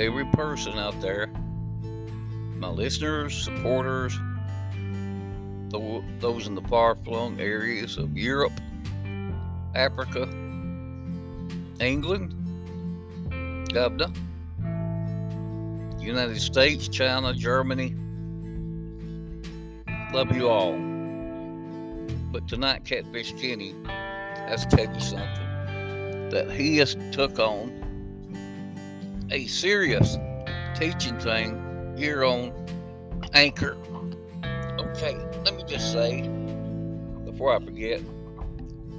every person out there, my listeners, supporters, those in the far flung areas of Europe, Africa, England, Gabda, United States, China, Germany. Love you all. But tonight, Catfish Kenny has to tell you something that he has took on a serious teaching thing here on Anchor. Okay, let me just say before I forget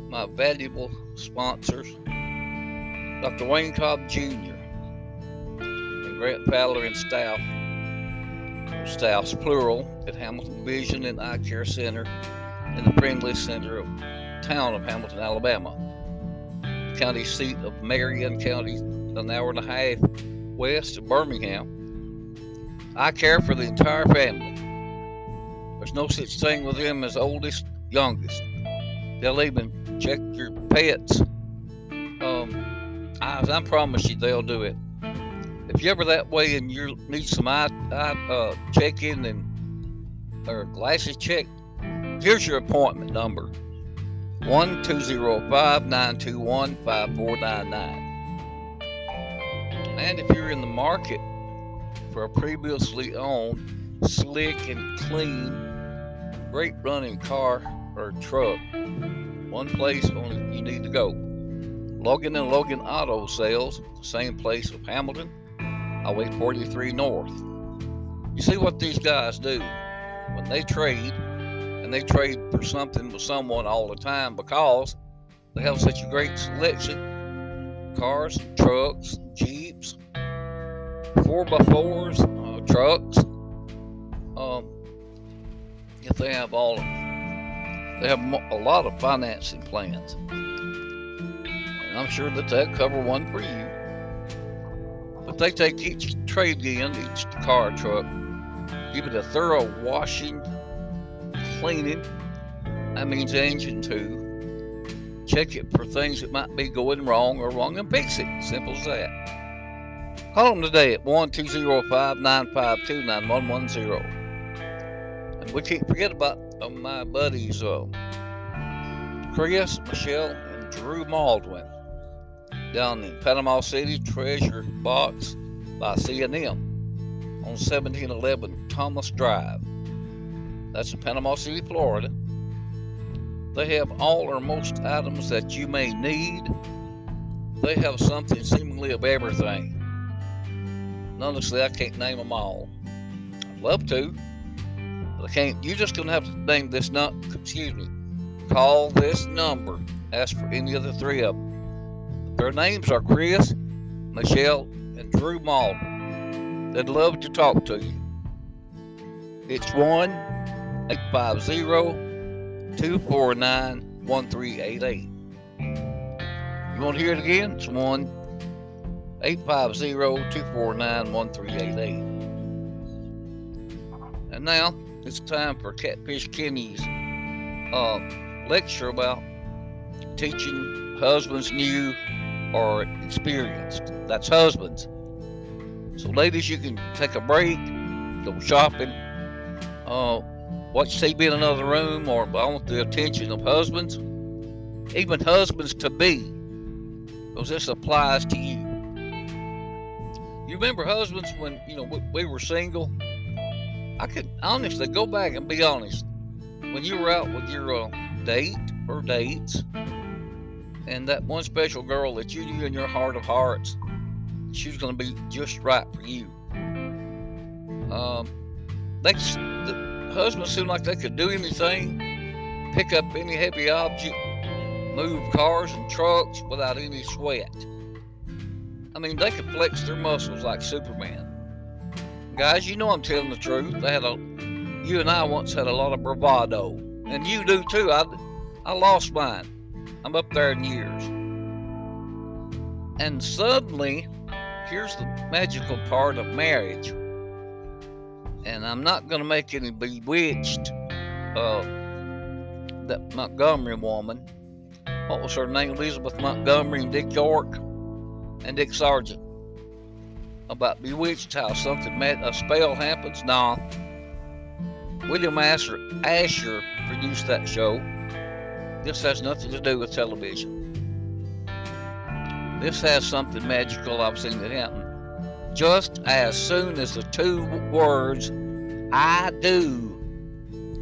my valuable sponsors, Dr. Wayne Cobb Jr. and Grant Fowler and staff, staffs plural at Hamilton Vision and Eye Care Center in the friendly center of town of Hamilton, Alabama. County seat of Marion County, an hour and a half west of Birmingham. Eye care for the entire family. There's no such thing with them as oldest, youngest. They'll even check your pets. Um, I, I promise you, they'll do it. If you're ever that way and you need some eye, eye uh, checking and or glasses checked, here's your appointment number: one two zero five nine two one five four nine nine. And if you're in the market for a previously owned, slick and clean, great running car or truck, one place only you need to go. Logan and Logan Auto Sales, same place of Hamilton, Highway 43 North. You see what these guys do when they trade, and they trade for something with someone all the time because they have such a great selection cars, trucks, jeeps, four by fours, uh, trucks. Um, if they have all, of them, they have a lot of financing plans, and I'm sure that they cover one for you. But they take each trade in, each car, truck, give it a thorough washing, cleaning. That means engine too check it for things that might be going wrong or wrong and fix it. Simple as that. Call them today at 1 205 952 9110. And we can't forget about my buddies, uh, Chris, Michelle, and Drew Maldwin down in Panama City Treasure Box by C&M on 1711 Thomas Drive. That's in Panama City, Florida. They have all or most items that you may need. They have something seemingly of everything. Honestly, I can't name them all. I'd love to, but I can't. You're just gonna have to name this nut. Excuse me. Call this number. Ask for any of the three of them. Their names are Chris, Michelle, and Drew Malden. They'd love to talk to you. It's one eight five zero. 249 1388. You want to hear it again? It's 1 850 249 1388. And now it's time for Catfish Kenny's uh, lecture about teaching husbands new or experienced. That's husbands. So, ladies, you can take a break, go shopping. Uh, watch TV in another room or I want the attention of husbands, even husbands to be, because this applies to you. You remember husbands when you know we, were single? I could honestly go back and be honest. When you were out with your uh, date or dates, and that one special girl that you knew in your heart of hearts, she was going to be just right for you. Um, that's the, husbands seemed like they could do anything, pick up any heavy object, move cars and trucks without any sweat. I mean, they could flex their muscles like Superman. Guys, you know I'm telling the truth. They had a, you and I once had a lot of bravado, and you do too. I, I lost mine. I'm up there in years. And suddenly, here's the magical part of marriage and I'm not going to make any bewitched uh, that Montgomery woman. What was her name? Elizabeth Montgomery and Dick York and Dick Sargent. about Bewitched, how something met a spell happens. Nah. William Asher, Asher produced that show. This has nothing to do with television. This has something magical I've seen it happen. Just as soon as the two words, I do,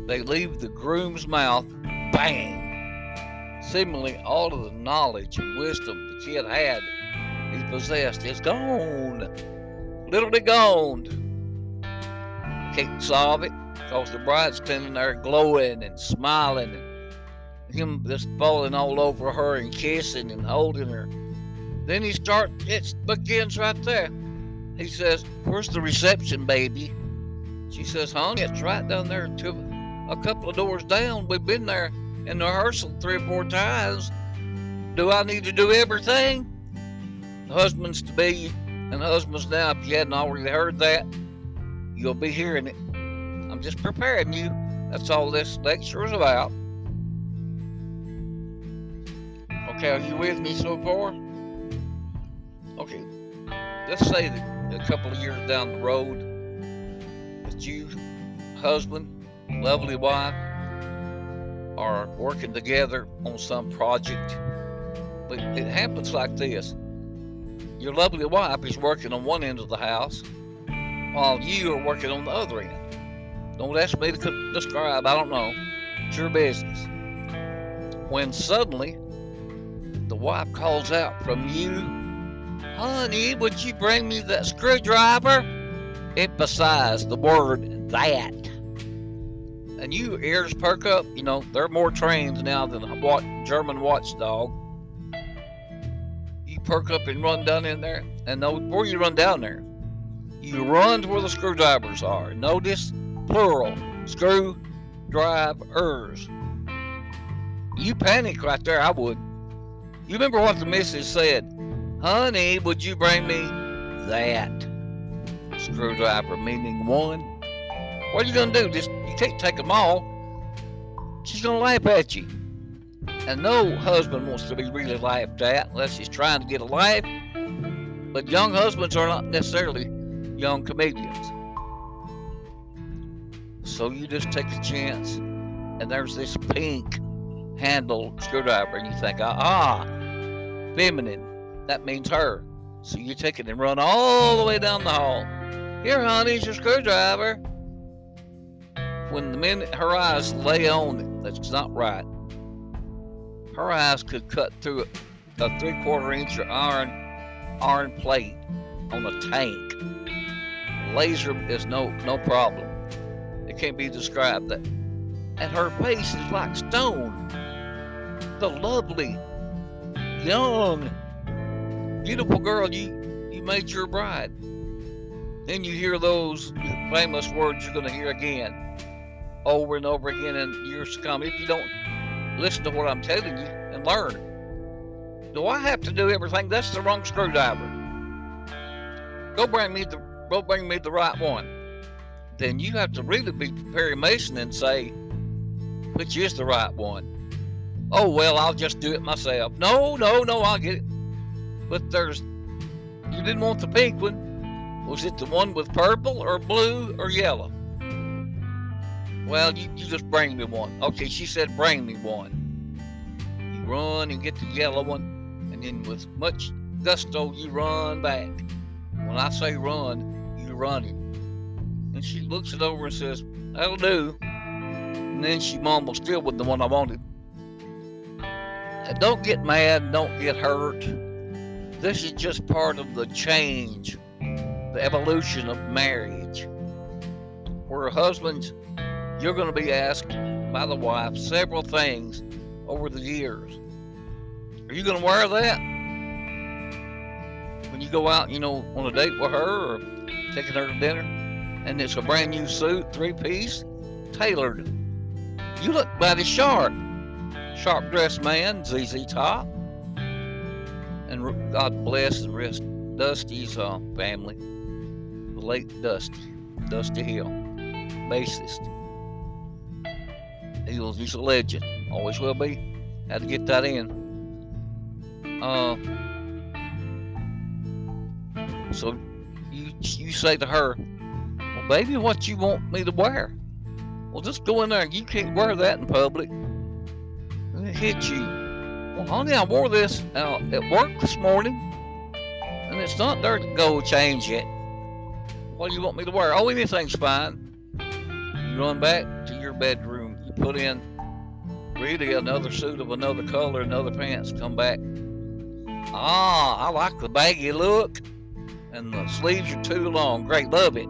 they leave the groom's mouth, bang. Seemingly all of the knowledge and wisdom the kid had, he possessed, is gone. Literally gone. Can't solve it because the bride's standing there glowing and smiling and him just falling all over her and kissing and holding her. Then he starts, it begins right there. He says, Where's the reception, baby? She says, Honey, it's right down there to a couple of doors down. We've been there in the rehearsal three or four times. Do I need to do everything? The husbands to be and husbands now, if you hadn't already heard that, you'll be hearing it. I'm just preparing you. That's all this lecture is about. Okay, are you with me so far? Okay, let's say that a couple of years down the road, that you, husband, lovely wife, are working together on some project. But it happens like this your lovely wife is working on one end of the house while you are working on the other end. Don't ask me to describe, I don't know. It's your business. When suddenly the wife calls out from you Honey, would you bring me that screwdriver? Emphasize the word that. And you ears perk up. You know, they're more trained now than a German watchdog. You perk up and run down in there. And no, before you run down there, you run to where the screwdrivers are. Notice plural screwdrivers. You panic right there. I would. You remember what the missus said? Honey, would you bring me that screwdriver? Meaning one. What are you gonna do? Just you can't take them all. She's gonna laugh at you. And no husband wants to be really laughed at unless he's trying to get a laugh. But young husbands are not necessarily young comedians. So you just take a chance, and there's this pink handle screwdriver, and you think, ah, feminine that means her. So you take it and run all the way down the hall. Here, honey, is your screwdriver. When the minute her eyes lay on it, that's not right. Her eyes could cut through a, a three quarter inch iron iron plate on a tank. Laser is no no problem. It can't be described that. And her face is like stone. The lovely, young, beautiful girl, you, you made your bride. Then you hear those famous words you're going to hear again, over and over again in years to come. If you don't listen to what I'm telling you and learn, do I have to do everything? That's the wrong screwdriver. Go bring me the go bring me the right one. Then you have to really be Perry Mason and say, which is the right one. Oh well, I'll just do it myself. No, no, no, I'll get it. But there's, you didn't want the pink one. Was it the one with purple or blue or yellow? Well, you, you just bring me one. Okay, she said, bring me one. You run and get the yellow one, and then with much gusto, you run back. When I say run, you running. And she looks it over and says, That'll do. And then she mumbles, Still with the one I wanted. Don't get mad, don't get hurt. This is just part of the change, the evolution of marriage. Where husbands, you're going to be asked by the wife several things over the years. Are you going to wear that? When you go out, you know, on a date with her or taking her to dinner, and it's a brand new suit, three piece, tailored. You look mighty sharp. Sharp dressed man, ZZ Top and God bless and rest Dusty's uh, family, the late Dusty, Dusty Hill, bassist. He was, he's a legend, always will be. Had to get that in. Uh, so you you say to her, Well, baby, what you want me to wear? Well, just go in there. You can't wear that in public. It hit you. Well, honey, I wore this out at work this morning, and it's not to go change it. What do you want me to wear? Oh, anything's fine. You run back to your bedroom. You put in really another suit of another color, another pants. Come back. Ah, I like the baggy look, and the sleeves are too long. Great, love it.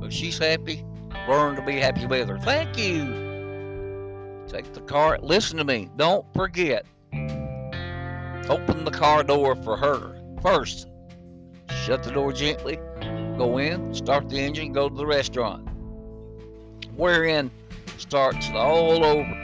But she's happy. Learn to be happy with her. Thank you. Take the cart. Listen to me. Don't forget. Open the car door for her first. Shut the door gently. Go in, start the engine, go to the restaurant. Wherein starts all over